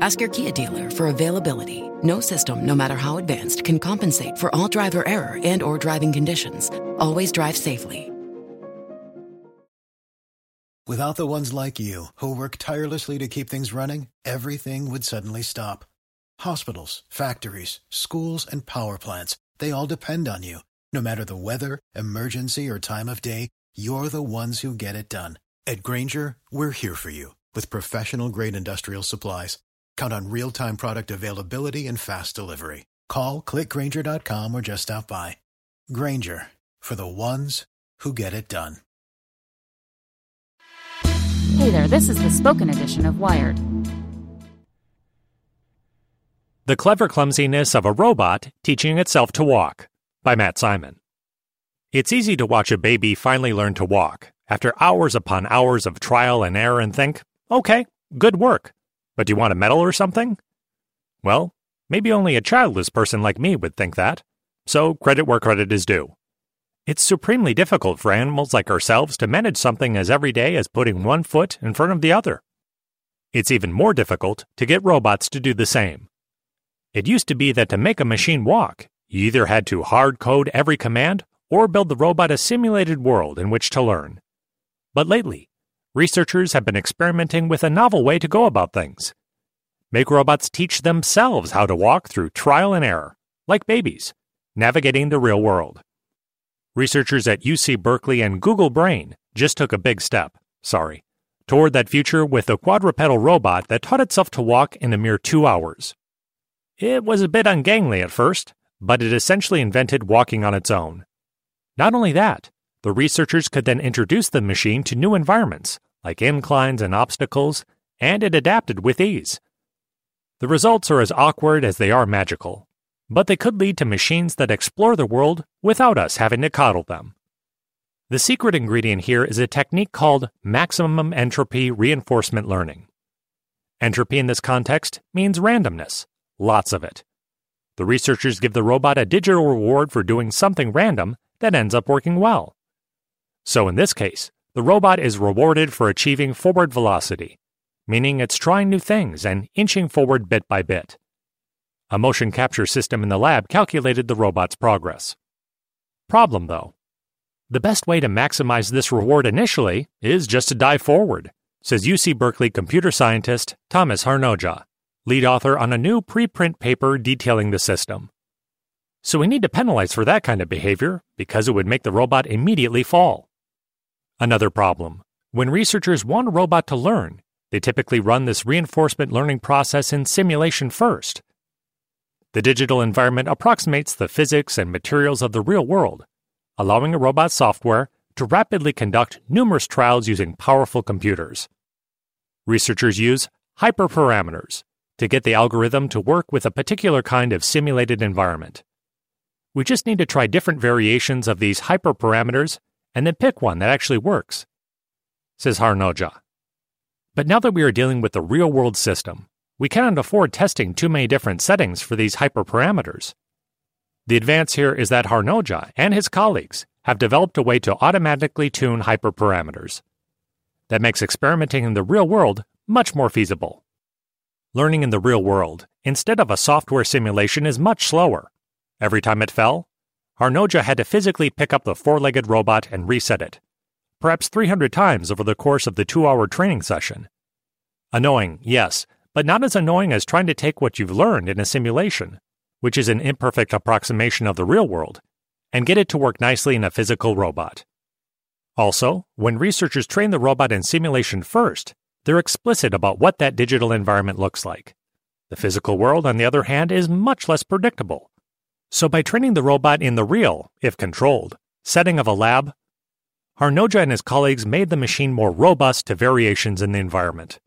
Ask your Kia dealer for availability. No system, no matter how advanced, can compensate for all driver error and or driving conditions. Always drive safely. Without the ones like you, who work tirelessly to keep things running, everything would suddenly stop. Hospitals, factories, schools, and power plants, they all depend on you. No matter the weather, emergency, or time of day, you're the ones who get it done. At Grainger, we're here for you with professional grade industrial supplies. Count on real time product availability and fast delivery. Call clickgrainger.com or just stop by. Grainger for the ones who get it done. Hey there, this is the spoken edition of Wired. The Clever Clumsiness of a Robot Teaching Itself to Walk by Matt Simon. It's easy to watch a baby finally learn to walk after hours upon hours of trial and error and think, okay, good work. But do you want a medal or something? Well, maybe only a childless person like me would think that. So credit where credit is due. It's supremely difficult for animals like ourselves to manage something as everyday as putting one foot in front of the other. It's even more difficult to get robots to do the same. It used to be that to make a machine walk, you either had to hard code every command or build the robot a simulated world in which to learn. But lately, researchers have been experimenting with a novel way to go about things. Make robots teach themselves how to walk through trial and error, like babies, navigating the real world. Researchers at UC Berkeley and Google Brain just took a big step, sorry, toward that future with a quadrupedal robot that taught itself to walk in a mere two hours. It was a bit ungainly at first, but it essentially invented walking on its own. Not only that, the researchers could then introduce the machine to new environments, like inclines and obstacles, and it adapted with ease. The results are as awkward as they are magical, but they could lead to machines that explore the world without us having to coddle them. The secret ingredient here is a technique called maximum entropy reinforcement learning. Entropy in this context means randomness, lots of it. The researchers give the robot a digital reward for doing something random that ends up working well. So in this case, the robot is rewarded for achieving forward velocity, meaning it's trying new things and inching forward bit by bit. A motion capture system in the lab calculated the robot's progress. Problem though. The best way to maximize this reward initially is just to dive forward, says UC Berkeley computer scientist Tuomas Haarnoja, lead author on a new preprint paper detailing the system. So we need to penalize for that kind of behavior because it would make the robot immediately fall. Another problem when researchers want a robot to learn, they typically run this reinforcement learning process in simulation first. The digital environment approximates the physics and materials of the real world, allowing a robot software to rapidly conduct numerous trials using powerful computers. Researchers use hyperparameters to get the algorithm to work with a particular kind of simulated environment. We just need to try different variations of these hyperparameters and then pick one that actually works, says Haarnoja. But now that we are dealing with the real world system, we cannot afford testing too many different settings for these hyperparameters. The advance here is that Haarnoja and his colleagues have developed a way to automatically tune hyperparameters. That makes experimenting in the real world much more feasible. Learning in the real world, instead of a software simulation, is much slower. Every time it fell, Haarnoja had to physically pick up the four legged robot and reset it, perhaps 300 times over the course of the two hour training session. Annoying, yes, but not as annoying as trying to take what you've learned in a simulation, which is an imperfect approximation of the real world, and get it to work nicely in a physical robot. Also, when researchers train the robot in simulation first, they're explicit about what that digital environment looks like. The physical world, on the other hand, is much less predictable. So, by training the robot in the real, if controlled, setting of a lab, Haarnoja and his colleagues made the machine more robust to variations in the environment.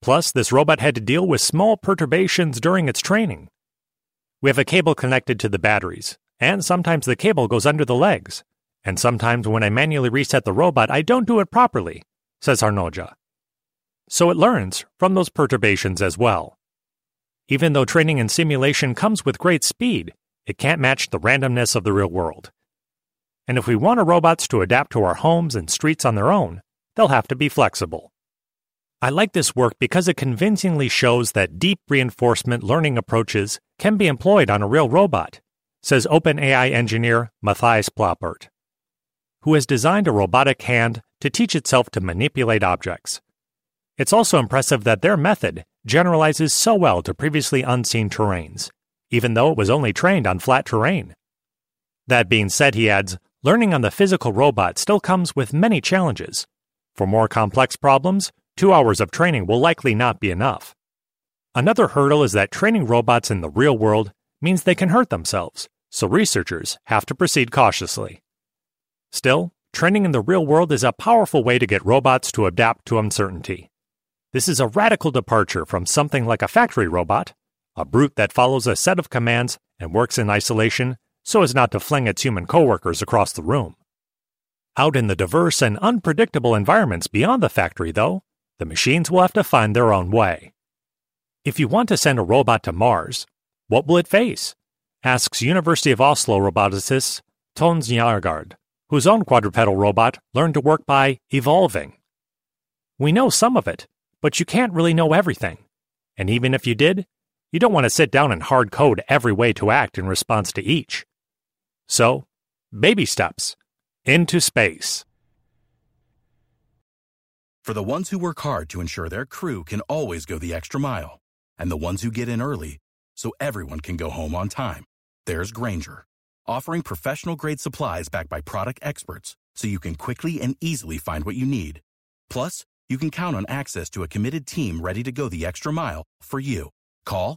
Plus, this robot had to deal with small perturbations during its training. We have a cable connected to the batteries, and sometimes the cable goes under the legs, and sometimes when I manually reset the robot, I don't do it properly, says Haarnoja. So it learns from those perturbations as well. Even though training and simulation comes with great speed, it can't match the randomness of the real world. And if we want our robots to adapt to our homes and streets on their own, they'll have to be flexible. I like this work because it convincingly shows that deep reinforcement learning approaches can be employed on a real robot, says OpenAI engineer Matthias Plappert, who has designed a robotic hand to teach itself to manipulate objects. It's also impressive that their method generalizes so well to previously unseen terrains, even though it was only trained on flat terrain. That being said, he adds, learning on the physical robot still comes with many challenges. For more complex problems, two hours of training will likely not be enough. Another hurdle is that training robots in the real world means they can hurt themselves, so researchers have to proceed cautiously. Still, training in the real world is a powerful way to get robots to adapt to uncertainty. This is a radical departure from something like a factory robot, a brute that follows a set of commands and works in isolation so as not to fling its human coworkers across the room. Out in the diverse and unpredictable environments beyond the factory, though, the machines will have to find their own way. If you want to send a robot to Mars, what will it face? asks University of Oslo roboticist Tønnes Nygaard, whose own quadrupedal robot learned to work by evolving. We know some of it, but you can't really know everything. And even if you did, you don't want to sit down and hard code every way to act in response to each. So, baby steps into space. For the ones who work hard to ensure their crew can always go the extra mile, and the ones who get in early so everyone can go home on time, there's Grainger, offering professional grade supplies backed by product experts so you can quickly and easily find what you need. Plus, you can count on access to a committed team ready to go the extra mile for you. Call,